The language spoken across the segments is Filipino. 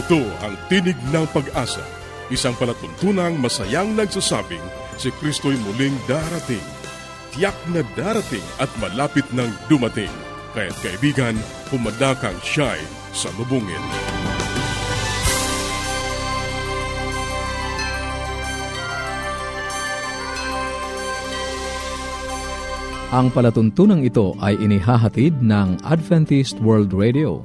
Ito ang Tinig ng Pag-asa, isang palatuntunang masayang nagsasabing si Kristo'y muling darating. Tiyak na darating at malapit nang dumating. Kaya't kaibigan, pumadakang siya'y sa lubungin. Ang palatuntunang ito ay inihahatid ng Adventist World Radio.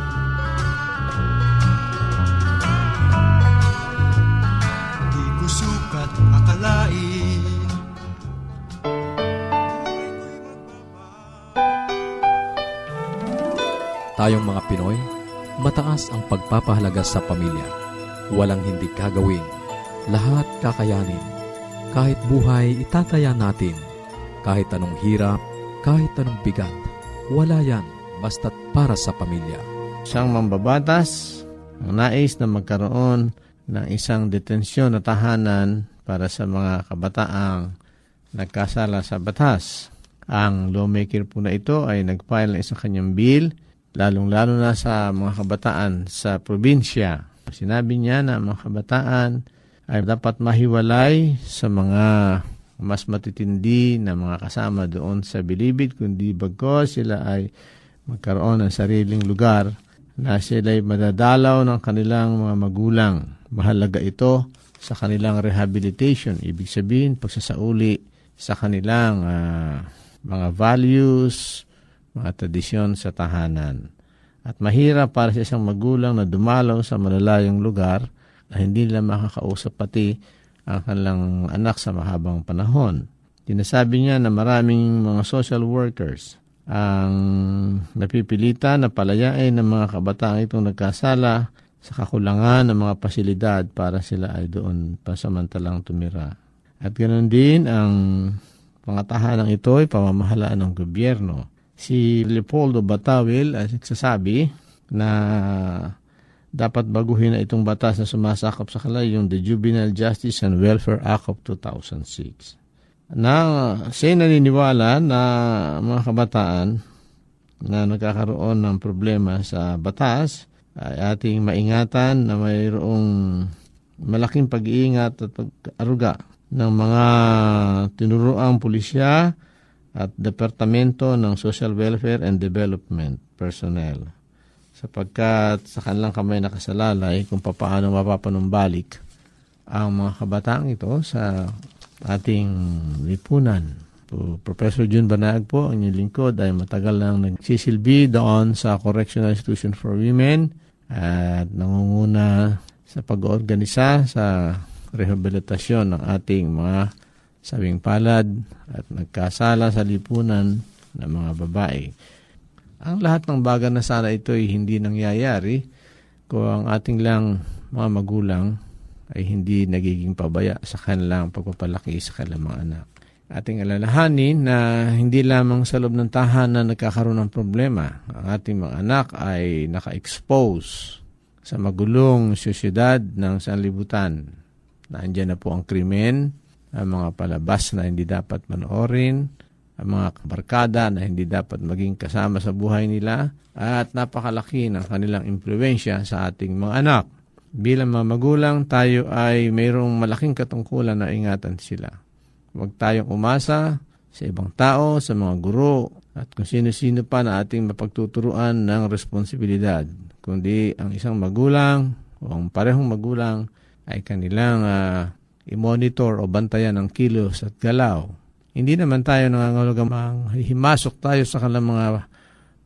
Tayong mga Pinoy, mataas ang pagpapahalaga sa pamilya. Walang hindi kagawin. Lahat kakayanin. Kahit buhay, itataya natin. Kahit anong hirap, kahit anong bigat. Wala yan, basta't para sa pamilya. Isang mambabatas, ang nais na magkaroon ng isang detensyon na tahanan para sa mga kabataang nagkasala sa batas. Ang lawmaker po na ito ay nag-file ng isang kanyang bill lalong-lalo na sa mga kabataan sa probinsya. Sinabi niya na mga kabataan ay dapat mahiwalay sa mga mas matitindi na mga kasama doon sa bilibid, kundi bago sila ay magkaroon ng sariling lugar na sila ay madadalaw ng kanilang mga magulang. Mahalaga ito sa kanilang rehabilitation, ibig sabihin pagsasauli sa kanilang uh, mga values, mga tradisyon sa tahanan. At mahirap para sa isang magulang na dumalaw sa malalayong lugar na hindi nila makakausap pati ang kanilang anak sa mahabang panahon. Tinasabi niya na maraming mga social workers ang napipilitan na palayain ng mga kabataan itong nagkasala sa kakulangan ng mga pasilidad para sila ay doon pasamantalang tumira. At ganoon din ang pangatahanang ito ay pamamahalaan ng gobyerno si Leopoldo Batawil ay nagsasabi na dapat baguhin na itong batas na sumasakop sa kalay yung the Juvenile Justice and Welfare Act of 2006. Na siya naniniwala na mga kabataan na nagkakaroon ng problema sa batas ay ating maingatan na mayroong malaking pag-iingat at pag-aruga ng mga tinuruang pulisya at Departamento ng Social Welfare and Development personnel sapagkat sa kanilang kamay nakasalalay kung paano mapapanumbalik ang mga kabataang ito sa ating lipunan. Professor Jun Banag po, ang inyong lingkod ay matagal nang nagsisilbi doon sa Correctional Institution for Women at nangunguna sa pag-organisa sa rehabilitasyon ng ating mga sabing palad at nagkasala sa lipunan ng mga babae. Ang lahat ng bagay na sana ito ay hindi nangyayari kung ang ating lang mga magulang ay hindi nagiging pabaya sa kanilang pagpapalaki sa kanilang mga anak. Ating alalahanin na hindi lamang sa loob ng tahanan nagkakaroon ng problema. Ang ating mga anak ay naka-expose sa magulong sosyedad ng sanlibutan. Nandiyan na po ang krimen, ang mga palabas na hindi dapat manoorin, ang mga barkada na hindi dapat maging kasama sa buhay nila, at napakalaki ng kanilang impluensya sa ating mga anak bilang mga magulang, tayo ay mayroong malaking katungkulan na ingatan sila. Huwag tayong umasa sa ibang tao, sa mga guro, at kung sino-sino pa na ating mapagtuturuan ng responsibilidad. Kundi ang isang magulang o ang parehong magulang ay kanilang uh, i-monitor o bantayan ang kilos at galaw. Hindi naman tayo nangangalagang himasok tayo sa kanilang mga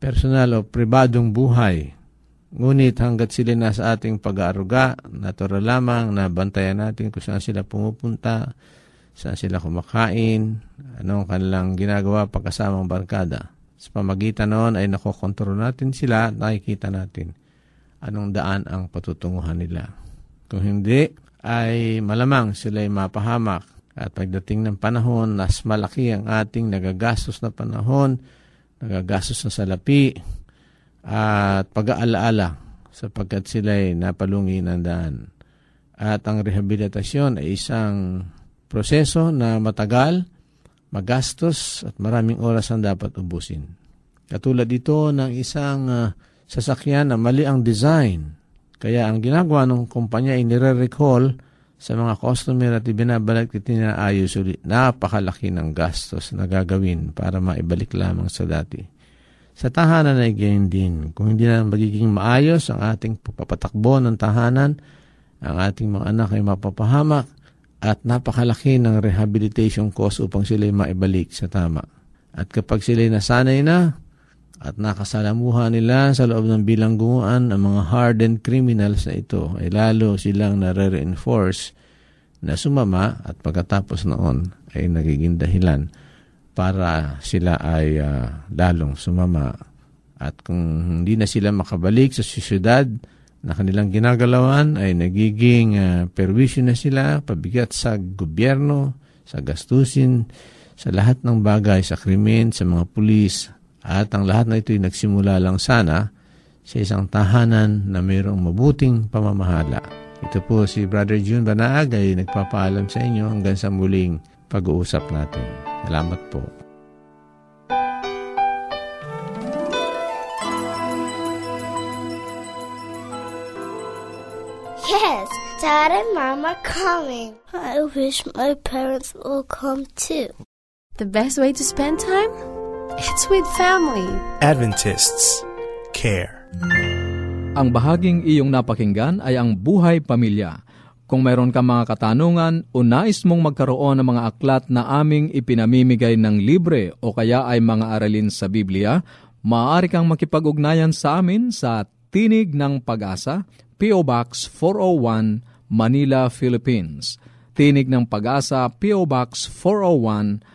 personal o pribadong buhay Ngunit hanggat sila nasa ating pag-aaruga, natural lamang na bantayan natin kung saan sila pumupunta, saan sila kumakain, anong kanilang ginagawa pagkasamang barkada. Sa pamagitan noon ay nakokontrol natin sila at nakikita natin anong daan ang patutunguhan nila. Kung hindi, ay malamang sila ay mapahamak at pagdating ng panahon, mas malaki ang ating nagagastos na panahon, nagagastos na salapi, at pag-aalaala sapagkat sila ay napalungi ng daan. At ang rehabilitasyon ay isang proseso na matagal, magastos at maraming oras ang dapat ubusin. Katulad dito ng isang uh, sasakyan na mali ang design. Kaya ang ginagawa ng kumpanya ay nire-recall sa mga customer at ibinabalik at tinaayos ulit. Napakalaki ng gastos na gagawin para maibalik lamang sa dati. Sa tahanan ay gayon din. Kung hindi na magiging maayos ang ating papatakbo ng tahanan, ang ating mga anak ay mapapahamak at napakalaki ng rehabilitation cost upang sila maibalik sa tama. At kapag sila nasanay na at nakasalamuha nila sa loob ng bilangguan ang mga hardened criminals na ito ay lalo silang nare-reinforce na sumama at pagkatapos noon ay nagiging dahilan para sila ay uh, lalong sumama. At kung hindi na sila makabalik sa syudad na kanilang ginagalawan ay nagiging uh, perwisyo na sila, pabigat sa gobyerno, sa gastusin, sa lahat ng bagay, sa krimen, sa mga pulis. At ang lahat na ito ay nagsimula lang sana sa isang tahanan na mayroong mabuting pamamahala. Ito po si Brother June Banaag ay nagpapaalam sa inyo hanggang sa muling pag-uusap natin. Salamat po. Yes, Dad and Mom are coming. I wish my parents will come too. The best way to spend time? It's with family. Adventists care. Ang bahaging iyong napakinggan ay ang buhay pamilya kung mayroon ka mga katanungan o nais mong magkaroon ng mga aklat na aming ipinamimigay ng libre o kaya ay mga aralin sa Biblia, maaari kang makipag-ugnayan sa amin sa Tinig ng Pag-asa, P.O. Box 401, Manila, Philippines. Tinig ng Pag-asa, P.O. Box 401,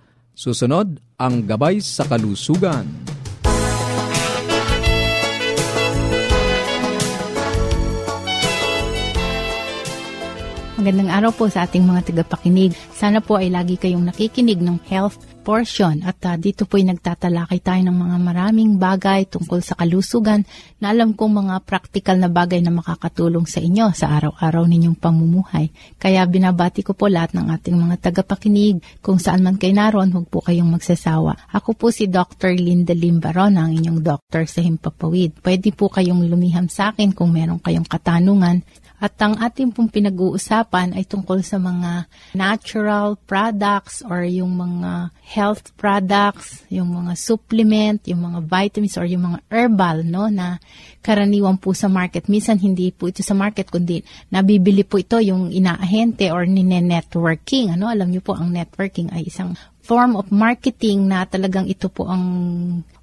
Susunod, ang Gabay sa Kalusugan. Magandang araw po sa ating mga tagapakinig. Sana po ay lagi kayong nakikinig ng health portion at uh, dito po ay nagtatalakay tayo ng mga maraming bagay tungkol sa kalusugan na alam kong mga practical na bagay na makakatulong sa inyo sa araw-araw ninyong pamumuhay. Kaya binabati ko po lahat ng ating mga tagapakinig. Kung saan man kayo naroon, huwag po kayong magsasawa. Ako po si Dr. Linda Limbaron, ang inyong doctor sa Himpapawid. Pwede po kayong lumiham sa akin kung meron kayong katanungan at ang ating pong pinag-uusapan ay tungkol sa mga natural products or yung mga health products, yung mga supplement, yung mga vitamins or yung mga herbal no na karaniwan po sa market. Minsan hindi po ito sa market kundi nabibili po ito yung inaahente or nine-networking. Ano, alam niyo po ang networking ay isang form of marketing na talagang ito po ang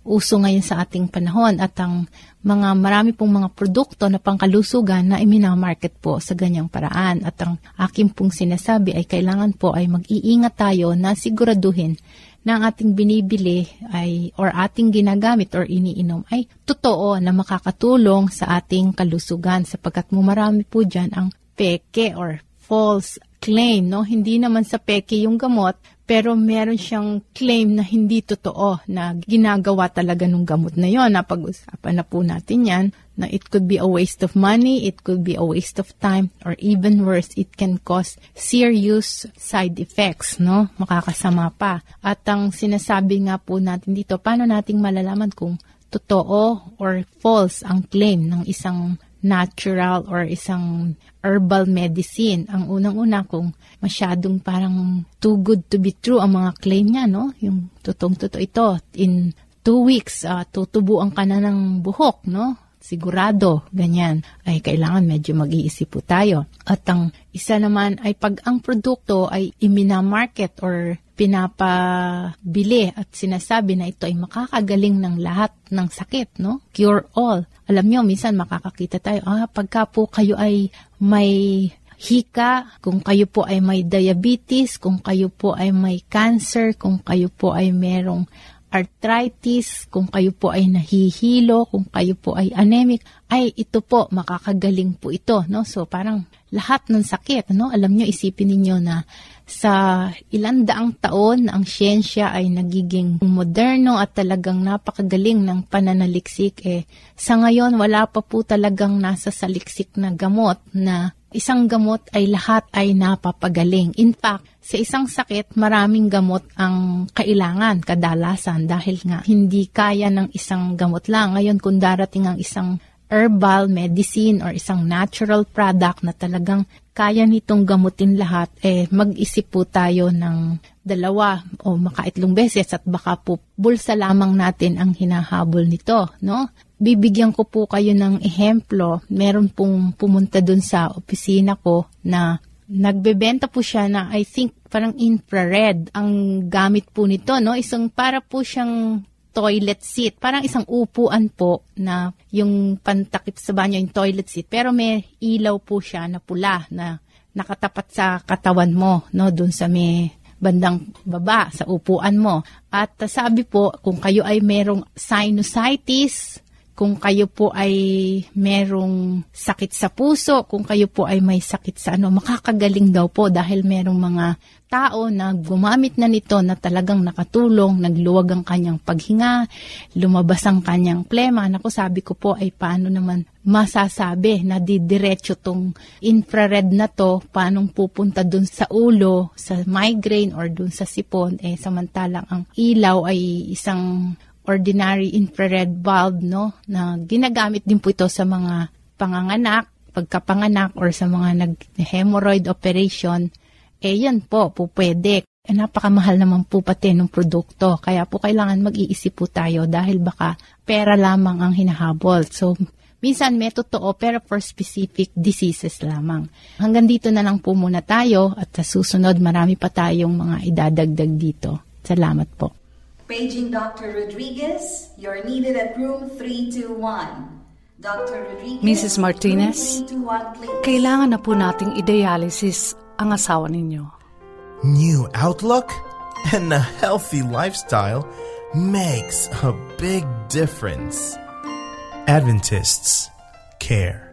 uso ngayon sa ating panahon at ang mga marami pong mga produkto na pangkalusugan na iminamarket po sa ganyang paraan. At ang aking pong sinasabi ay kailangan po ay mag-iingat tayo na siguraduhin na ang ating binibili ay or ating ginagamit or iniinom ay totoo na makakatulong sa ating kalusugan sapagkat marami po dyan ang peke or false claim, no? Hindi naman sa peke yung gamot, pero meron siyang claim na hindi totoo na ginagawa talaga ng gamot na yon. Napag-usapan na po natin yan na it could be a waste of money, it could be a waste of time, or even worse, it can cause serious side effects, no? Makakasama pa. At ang sinasabi nga po natin dito, paano nating malalaman kung totoo or false ang claim ng isang natural or isang herbal medicine. Ang unang-una kung masyadong parang too good to be true ang mga claim niya, no? Yung totong-totoo ito. In two weeks, uh, tutubuan ka na ng buhok, no? Sigurado, ganyan. Ay, kailangan medyo mag-iisip po tayo. At ang isa naman ay pag ang produkto ay iminamarket or pinapabili at sinasabi na ito ay makakagaling ng lahat ng sakit, no? Cure all. Alam nyo, minsan makakakita tayo, ah, pagka po kayo ay may hika, kung kayo po ay may diabetes, kung kayo po ay may cancer, kung kayo po ay merong arthritis, kung kayo po ay nahihilo, kung kayo po ay anemic, ay ito po, makakagaling po ito. No? So parang lahat ng sakit, no? alam nyo, isipin ninyo na sa ilang daang taon ang siyensya ay nagiging moderno at talagang napakagaling ng pananaliksik. Eh, sa ngayon, wala pa po talagang nasa saliksik na gamot na isang gamot ay lahat ay napapagaling. In fact, sa isang sakit, maraming gamot ang kailangan kadalasan dahil nga hindi kaya ng isang gamot lang. Ngayon, kung darating ang isang herbal medicine or isang natural product na talagang kaya nitong gamutin lahat, eh mag-isip po tayo ng dalawa o makaitlong beses at baka po bulsa lamang natin ang hinahabol nito, no? Bibigyan ko po kayo ng ehemplo. Meron pong pumunta dun sa opisina ko na nagbebenta po siya na I think parang infrared ang gamit po nito, no? Isang para po siyang toilet seat. Parang isang upuan po na yung pantakip sa banyo, yung toilet seat. Pero may ilaw po siya na pula na nakatapat sa katawan mo, no? Doon sa may bandang baba sa upuan mo. At sabi po, kung kayo ay merong sinusitis, kung kayo po ay merong sakit sa puso, kung kayo po ay may sakit sa ano, makakagaling daw po dahil merong mga tao na gumamit na nito na talagang nakatulong, nagluwag ang kanyang paghinga, lumabas ang kanyang plema. Naku, sabi ko po ay paano naman masasabi na didiretso tong infrared na to, paano pupunta dun sa ulo, sa migraine or dun sa sipon, eh samantalang ang ilaw ay isang ordinary infrared bulb no na ginagamit din po ito sa mga panganganak, pagkapanganak or sa mga nag-hemorrhoid operation, eh yan po, po pwede. Eh, napakamahal naman po pati ng produkto. Kaya po kailangan mag-iisip po tayo dahil baka pera lamang ang hinahabol. So, Minsan may totoo pero for specific diseases lamang. Hanggang dito na lang po muna tayo at sa susunod marami pa tayong mga idadagdag dito. Salamat po. Paging Dr. Rodriguez, you're needed at room 321. Dr. Rodriguez, Mrs. Martinez, room Kailangan na po nating i-dialysis ang asawa ninyo. New outlook and a healthy lifestyle makes a big difference. Adventists care.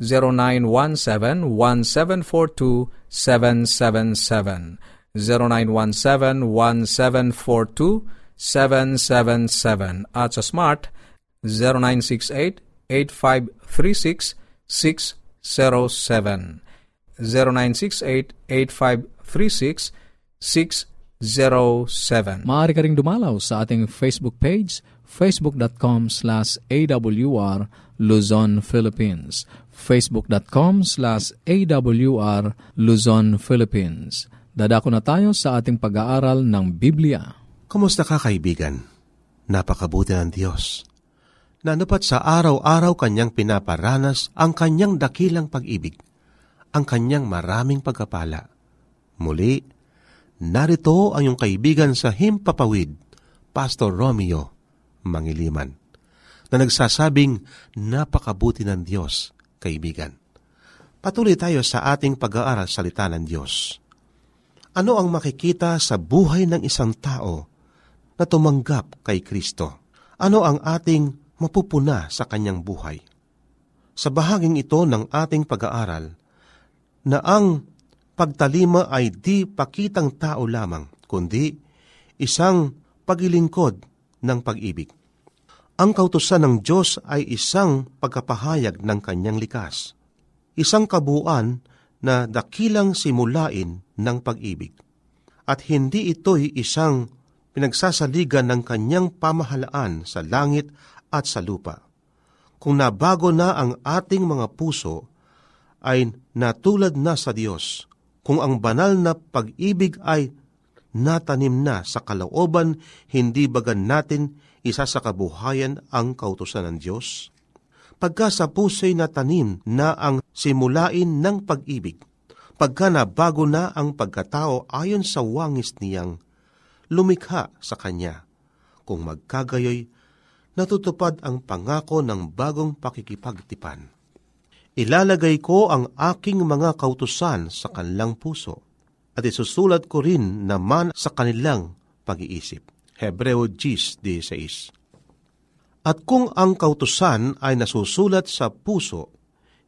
0917-1742-777. 0917-1742-777. At sa Smart 0968-8536-607. 0968-8536-607. Maaari ka ring dumalaw sa ating Facebook page, facebook.com slash awr Luzon, Philippines. facebook.com slash awr Luzon, Philippines. Dadako na tayo sa ating pag-aaral ng Biblia. Kumusta ka kaibigan? Napakabuti ng Diyos. Nanupat sa araw-araw kanyang pinaparanas ang kanyang dakilang pag-ibig, ang kanyang maraming pagkapala. Muli, narito ang iyong kaibigan sa Himpapawid, Pastor Romeo Mangiliman, na nagsasabing napakabuti ng Diyos, kaibigan. Patuloy tayo sa ating pag-aaral salita ng Diyos. Ano ang makikita sa buhay ng isang tao na tumanggap kay Kristo? Ano ang ating mapupuna sa kanyang buhay? Sa bahaging ito ng ating pag-aaral, na ang pagtalima ay di pakitang tao lamang, kundi isang pagilingkod ng pag-ibig. Ang kautusan ng Diyos ay isang pagkapahayag ng kanyang likas, isang kabuuan na dakilang simulain ng pag-ibig. At hindi ito'y isang pinagsasaligan ng kanyang pamahalaan sa langit at sa lupa. Kung nabago na ang ating mga puso, ay natulad na sa Diyos. Kung ang banal na pag-ibig ay natanim na sa kalooban, hindi bagan natin isa sa kabuhayan ang kautusan ng Diyos? Pagka sa puso'y natanim na ang simulain ng pag-ibig, pagka nabago na ang pagkatao ayon sa wangis niyang lumikha sa Kanya, kung magkagayoy, natutupad ang pangako ng bagong pakikipagtipan. Ilalagay ko ang aking mga kautusan sa kanilang puso at isusulat ko rin naman sa kanilang pag-iisip. Hebreo 10.16 At kung ang kautusan ay nasusulat sa puso,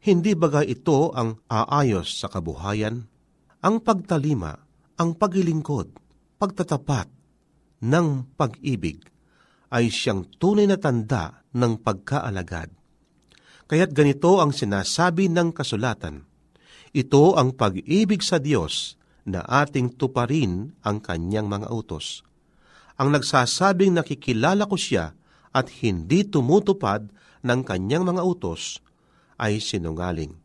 hindi baga ito ang aayos sa kabuhayan? Ang pagtalima, ang pagilingkod, pagtatapat ng pag-ibig ay siyang tunay na tanda ng pagkaalagad. Kaya't ganito ang sinasabi ng kasulatan. Ito ang pag-ibig sa Diyos na ating tuparin ang kanyang mga utos. Ang nagsasabing nakikilala ko siya at hindi tumutupad ng kanyang mga utos ay sinungaling.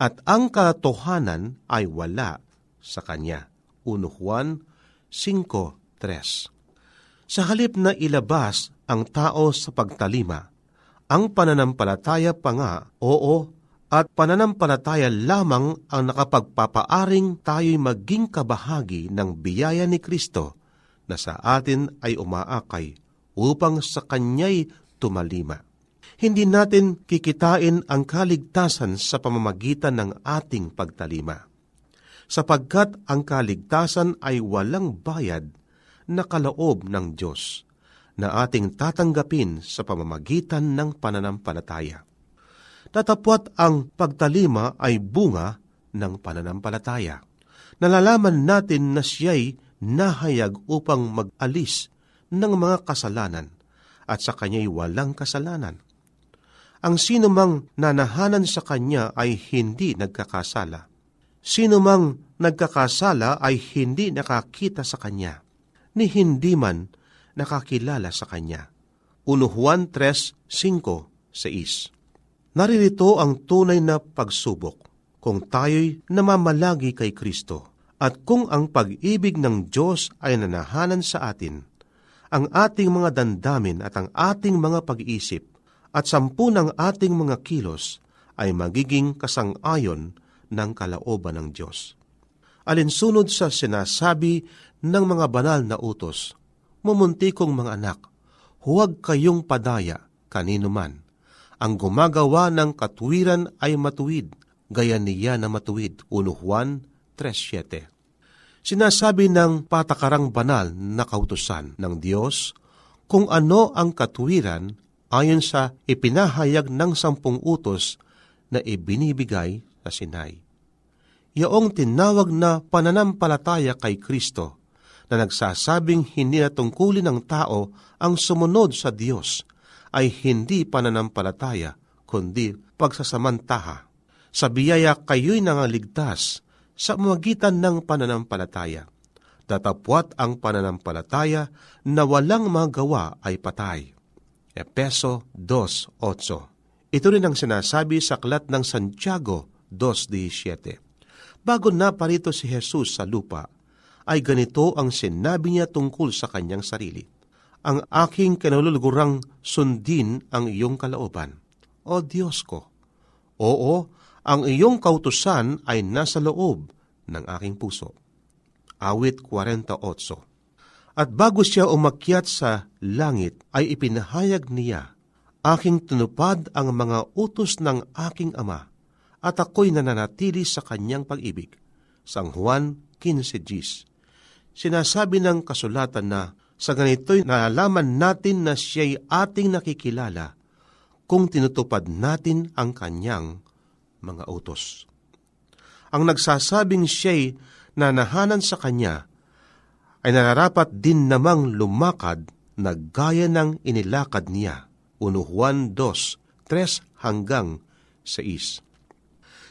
At ang katotohanan ay wala sa kanya. 1 Juan 5.3 Sa halip na ilabas ang tao sa pagtalima, ang pananampalataya pa nga, oo, at pananampalataya lamang ang nakapagpapaaring tayo'y maging kabahagi ng biyaya ni Kristo na sa atin ay umaakay upang sa Kanya'y tumalima. Hindi natin kikitain ang kaligtasan sa pamamagitan ng ating pagtalima. Sapagkat ang kaligtasan ay walang bayad na kaloob ng Diyos na ating tatanggapin sa pamamagitan ng pananampalataya. Tatapwat ang pagtalima ay bunga ng pananampalataya. Nalalaman natin na siya'y nahayag upang mag-alis ng mga kasalanan at sa kanya'y walang kasalanan. Ang sino mang nanahanan sa Kanya ay hindi nagkakasala. Sino mang nagkakasala ay hindi nakakita sa Kanya, ni hindi man nakakilala sa Kanya. 1 Juan 3.5 6 Naririto ang tunay na pagsubok kung tayo'y namamalagi kay Kristo at kung ang pag-ibig ng Diyos ay nanahanan sa atin, ang ating mga dandamin at ang ating mga pag-iisip at sampu ng ating mga kilos ay magiging kasang-ayon ng kalaoban ng Diyos. Alinsunod sa sinasabi ng mga banal na utos, Mumunti kong mga anak, huwag kayong padaya kanino man. Ang gumagawa ng katwiran ay matuwid, gaya niya na matuwid. 1 Juan 3.7 Sinasabi ng patakarang banal na kautusan ng Diyos kung ano ang katwiran ayon sa ipinahayag ng sampung utos na ibinibigay sa Sinai. Yaong tinawag na pananampalataya kay Kristo na nagsasabing hindi na ng tao ang sumunod sa Diyos ay hindi pananampalataya kundi pagsasamantaha. Sa biyaya kayo'y nangaligtas sa magitan ng pananampalataya. Datapwat ang pananampalataya na walang magawa ay patay. Epeso 2.8 Ito rin ang sinasabi sa aklat ng Santiago 2.17. Bago na parito si Jesus sa lupa, ay ganito ang sinabi niya tungkol sa kanyang sarili. Ang aking kinalulugurang sundin ang iyong kalooban. O Diyos ko, oo, ang iyong kautusan ay nasa loob ng aking puso. Awit 48 At bago siya umakyat sa langit, ay ipinahayag niya, Aking tinupad ang mga utos ng aking ama, at ako'y nananatili sa kanyang pag-ibig. Sang Juan 15.10 Sinasabi ng kasulatan na sa ganito'y naalaman natin na siya'y ating nakikilala kung tinutupad natin ang kanyang mga utos. Ang nagsasabing siya'y nanahanan sa kanya ay nararapat din namang lumakad na gaya ng inilakad niya. 1 Juan 2, 3 hanggang 6.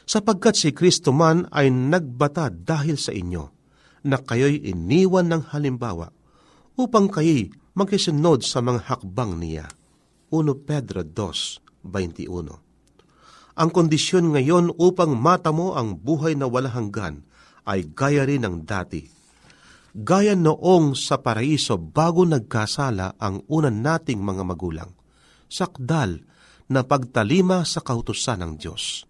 Sapagkat si Kristo man ay nagbata dahil sa inyo, na kayo'y iniwan ng halimbawa, upang kayo'y magkisunod sa mga hakbang niya. 1 Pedro 2, 21 Ang kondisyon ngayon upang mata mo ang buhay na wala hanggan ay gaya rin ng dati. Gaya noong sa paraiso bago nagkasala ang unan nating mga magulang. Sakdal na pagtalima sa kautusan ng Diyos.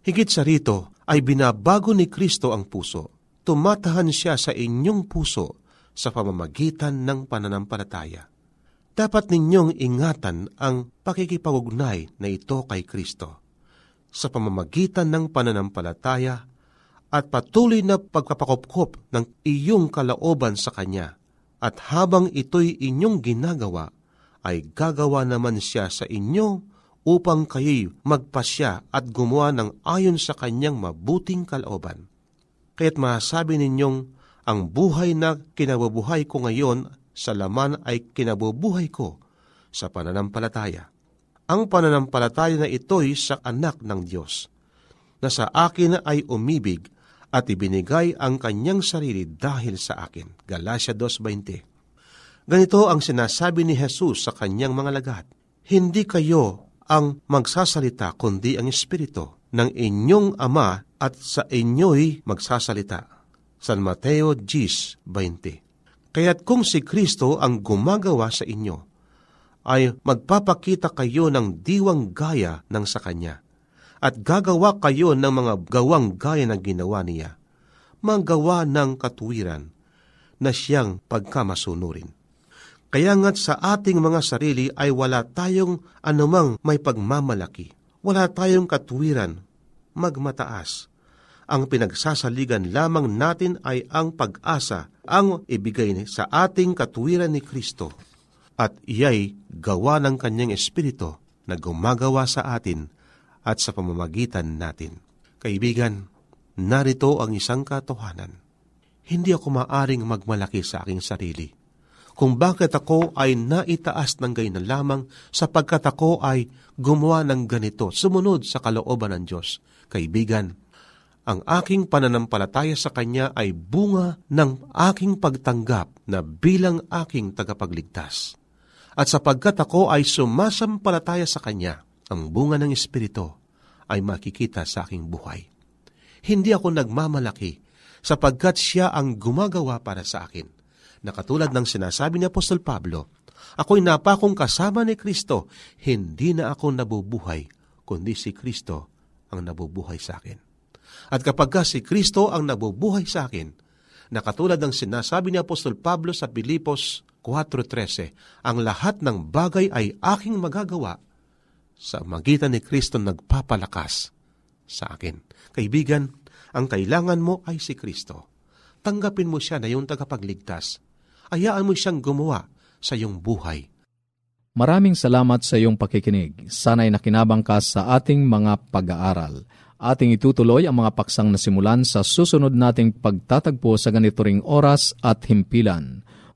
Higit sa rito ay binabago ni Kristo ang puso. Tumatahan siya sa inyong puso sa pamamagitan ng pananampalataya. Dapat ninyong ingatan ang pakikipag-ugnay na ito kay Kristo. Sa pamamagitan ng pananampalataya at patuloy na pagpapakopkop ng iyong kalaoban sa Kanya. At habang ito'y inyong ginagawa, ay gagawa naman siya sa inyo upang kayo'y magpasya at gumawa ng ayon sa Kanyang mabuting kalaoban. Kaya't masasabi ninyong, ang buhay na kinabubuhay ko ngayon sa laman ay kinabubuhay ko sa pananampalataya. Ang pananampalataya na ito'y sa anak ng Diyos, na sa akin ay umibig at ibinigay ang kanyang sarili dahil sa akin. Galatia 2.20 Ganito ang sinasabi ni Jesus sa kanyang mga lagat. Hindi kayo ang magsasalita kundi ang Espiritu ng inyong Ama at sa inyo'y magsasalita. San Mateo 10.20 Kaya't kung si Kristo ang gumagawa sa inyo, ay magpapakita kayo ng diwang gaya ng sa Kanya at gagawa kayo ng mga gawang gaya ng ginawa niya, magawa ng katuwiran na siyang pagkamasunurin. Kaya nga't sa ating mga sarili ay wala tayong anumang may pagmamalaki. Wala tayong katuwiran, magmataas. Ang pinagsasaligan lamang natin ay ang pag-asa ang ibigay sa ating katuwiran ni Kristo at iyay gawa ng kanyang Espiritu na gumagawa sa atin at sa pamamagitan natin. Kaibigan, narito ang isang katotohanan. Hindi ako maaring magmalaki sa aking sarili kung bakit ako ay naitaas ng gayon lamang sapagkat ako ay gumawa ng ganito, sumunod sa kalooban ng Diyos. Kaibigan, ang aking pananampalataya sa Kanya ay bunga ng aking pagtanggap na bilang aking tagapagligtas. At sapagkat ako ay sumasampalataya sa Kanya, ang bunga ng Espiritu ay makikita sa aking buhay. Hindi ako nagmamalaki sapagkat siya ang gumagawa para sa akin na katulad ng sinasabi ni Apostol Pablo, ako'y napakong kasama ni Kristo, hindi na ako nabubuhay, kundi si Kristo ang nabubuhay sa akin. At kapag ka si Kristo ang nabubuhay sa akin, na katulad ng sinasabi ni Apostol Pablo sa Pilipos 4.13, ang lahat ng bagay ay aking magagawa sa magitan ni Kristo nagpapalakas sa akin. Kaibigan, ang kailangan mo ay si Kristo. Tanggapin mo siya na yung tagapagligtas Ayaan mo siyang gumawa sa iyong buhay. Maraming salamat sa iyong pakikinig. Sana'y nakinabang ka sa ating mga pag-aaral. Ating itutuloy ang mga paksang nasimulan sa susunod nating pagtatagpo sa ganito ring oras at himpilan.